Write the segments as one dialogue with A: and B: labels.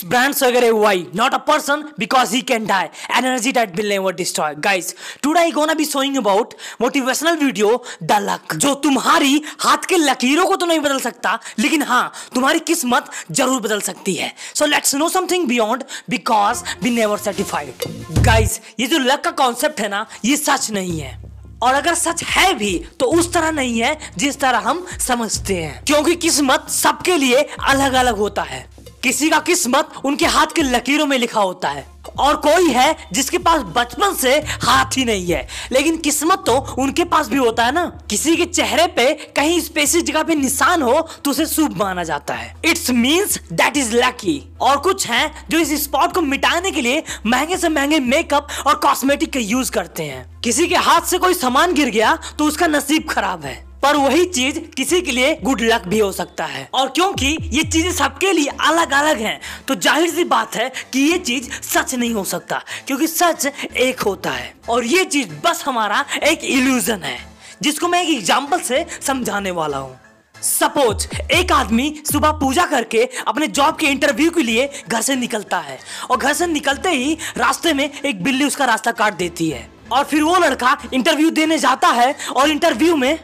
A: It's brand Sagar a not a person because he can die energy that will never destroy guys today I gonna be showing about motivational video the luck जो तुम्हारी हाथ के लकीरों को तो नहीं बदल सकता, लेकिन हाँ तुम्हारी किस्मत ज़रूर बदल सकती है। So let's know something beyond because be never certified guys ये जो लक का कॉन्सेप्ट है ना, ये सच नहीं है। और अगर सच है भी तो उस तरह नहीं है, जिस तरह हम समझते हैं। क्योंकि किस्मत सबके लिए अलग अलग होता है। किसी का किस्मत उनके हाथ के लकीरों में लिखा होता है। और कोई है जिसके पास बचपन से हाथ ही नहीं है, लेकिन किस्मत तो उनके पास भी होता है ना। किसी के चेहरे पे कहीं स्पेसिफिक जगह पे निशान हो तो उसे शुभ माना जाता है। It's means that is lucky और कुछ हैं जो इस स्पॉट को मिटाने के लिए महँगे से महँगे मेकअप और कॉस्मेटिक का यूज़ करते हैं। किसी के हाथ से कोई सामान गिर गया तो उसका नसीब खराब है। पर वही चीज़ किसी के लिए गुड लक भी हो सकता है। और क्योंकि ये चीज़ें सबके लिए अलग अलग हैं तो ज़ाहिर सी बात है कि ये चीज़ सच नहीं हो सकता, क्योंकि सच एक होता है। और ये चीज़ बस हमारा एक इल्यूजन है, जिसको मैं एक एग्ज़ाम्पल से समझाने वाला हूँ। सपोज़ एक आदमी सुबह पूजा करके अपने जॉब के इंटरव्यू के लिए घर से निकलता है, और घर से निकलते ही रास्ते में एक बिल्ली उसका रास्ता काट देती है, और फिर वो लड़का इंटरव्यू देने जाता है, और इंटरव्यू में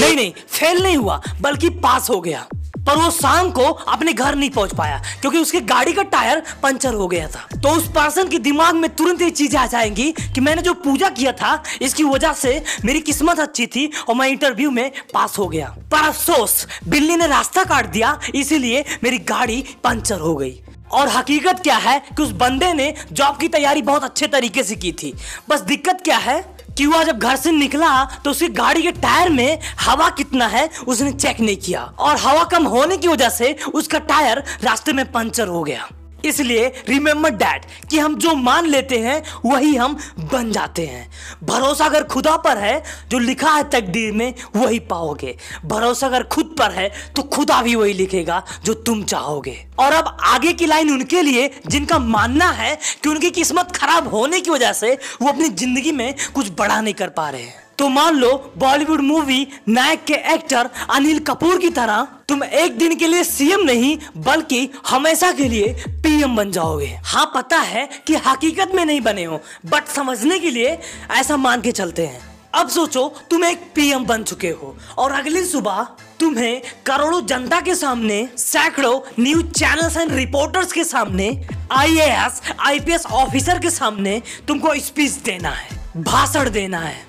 A: नहीं नहीं फेल नहीं हुआ, बल्कि पास हो गया। पर वो शाम को अपने घर नहीं पहुँच पाया, क्योंकि उसकी गाड़ी का टायर पंचर हो गया था। तो उस पर्सन के दिमाग में तुरंत ये चीज़ें आ जाएँगी कि मैंने जो पूजा किया था, इसकी वजह से मेरी किस्मत अच्छी थी और मैं इंटरव्यू में पास हो गया। पर अफसोस, बिल्ली ने रास्ता काट दिया, इसीलिए मेरी गाड़ी पंचर हो गई। और हकीकत क्या है कि उस बंदे ने जॉब की तैयारी बहुत अच्छे तरीके से की थी। बस दिक्कत क्या है? वह जब घर से निकला तो उसकी गाड़ी के टायर में हवा कितना है, उसने चेक नहीं किया। और हवा कम होने की वजह से उसका टायर रास्ते में पंचर हो गया। इसलिए रिमेम्बर डैट कि हम जो मान लेते हैं, वही हम बन जाते हैं। भरोसा अगर खुदा पर है, जो लिखा है तकदीर में, वही पाओगे। भरोसा अगर खुद पर है तो खुदा भी वही लिखेगा, जो तुम चाहोगे। और अब आगे की लाइन उनके लिए, जिनका मानना है कि उनकी किस्मत खराब होने की वजह से, वो अपनी ज़िंदगी में कुछ बड़ा नहीं कर पा रहे हैं। तो मान लो बॉलीवुड मूवी नायक के एक्टर अनिल कपूर की तरह तुम एक दिन के लिए सीएम नहीं, बल्कि हमेशा के लिए पीएम बन जाओगे। हाँ पता है कि हकीकत में नहीं बने हो बट समझने के लिए ऐसा मान के चलते हैं। अब सोचो, तुम एक पीएम बन चुके हो, और अगली सुबह तुम्हें करोड़ों जनता के सामने, सैकड़ों न्यूज़ चैनल्स एंड रिपोर्टर्स के सामने आईएएस आईपीएस ऑफिसर के सामने तुमको स्पीच देना है, भाषण देना है।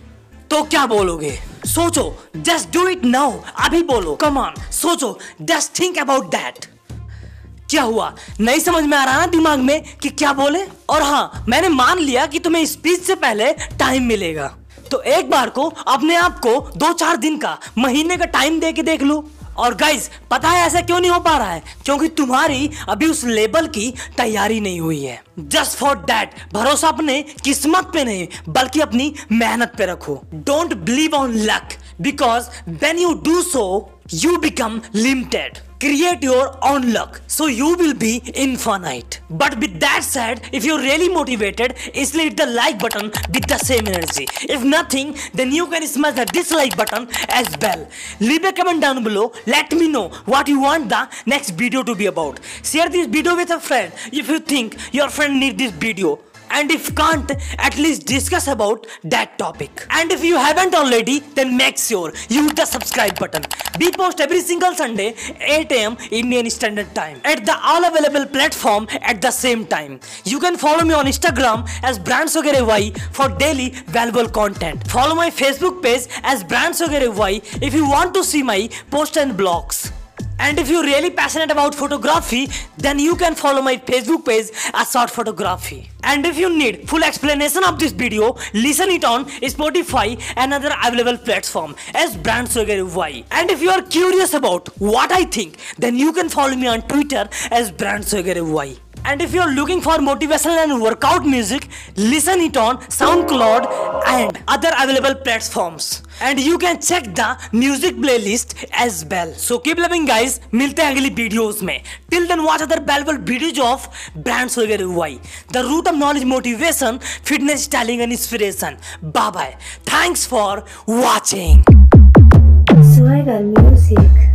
A: तो क्या बोलोगे? सोचो जस्ट डू इट नाउ अभी बोलो। कमान सोचो जस्ट थिंक अबाउट दैट क्या हुआ? नहीं समझ में आ रहा ना दिमाग में कि क्या बोले? और हाँ मैंने मान लिया कि तुम्हें स्पीच से पहले टाइम मिलेगा। तो एक बार को अपने आप को दो चार दिन का, महीने का टाइम दे के देख लो। और गाइज़ पता है ऐसा क्यों नहीं हो पा रहा है? क्योंकि तुम्हारी अभी उस लेबल की तैयारी नहीं हुई है। जस्ट फॉर डैट भरोसा अपने किस्मत पे नहीं, बल्कि अपनी मेहनत पे रखो। Don't believe on luck because when you do so you become limited create your own luck. So you will be infinite. But with that said if you're really motivated easily hit the like button with the same energy. If nothing then you can smash the dislike button as well. Leave a comment down below. Let me know what you want the next video to be about. Share this video with a friend. If you think your friend need this video and if can't at least discuss about that topic. And if you haven't already then make sure you hit the subscribe button. We post every single sunday 8 am indian standard time at the all available platform at the same time. You can follow me on instagram as brands y for daily valuable content. Follow my facebook page as brands y if you want to see my post and blogs and if you're really passionate about photography, then you can follow my Facebook page as Short Photography. And if you need full explanation of this video, listen it on Spotify and other available platform as Brand Swagger Y. And if you are curious about what I think, then you can follow me on Twitter as Brand Swagger Y. And if you're looking for motivational and workout music, listen it on SoundCloud and other available platforms. And you can check the music playlist as well. So keep loving guys. मिलते हैं अगली videos में. Till then watch other valuable videos of brands वगैरह root of knowledge, motivation, fitness, styling and inspiration. Bye bye. Thanks for watching.
B: Swagger Music.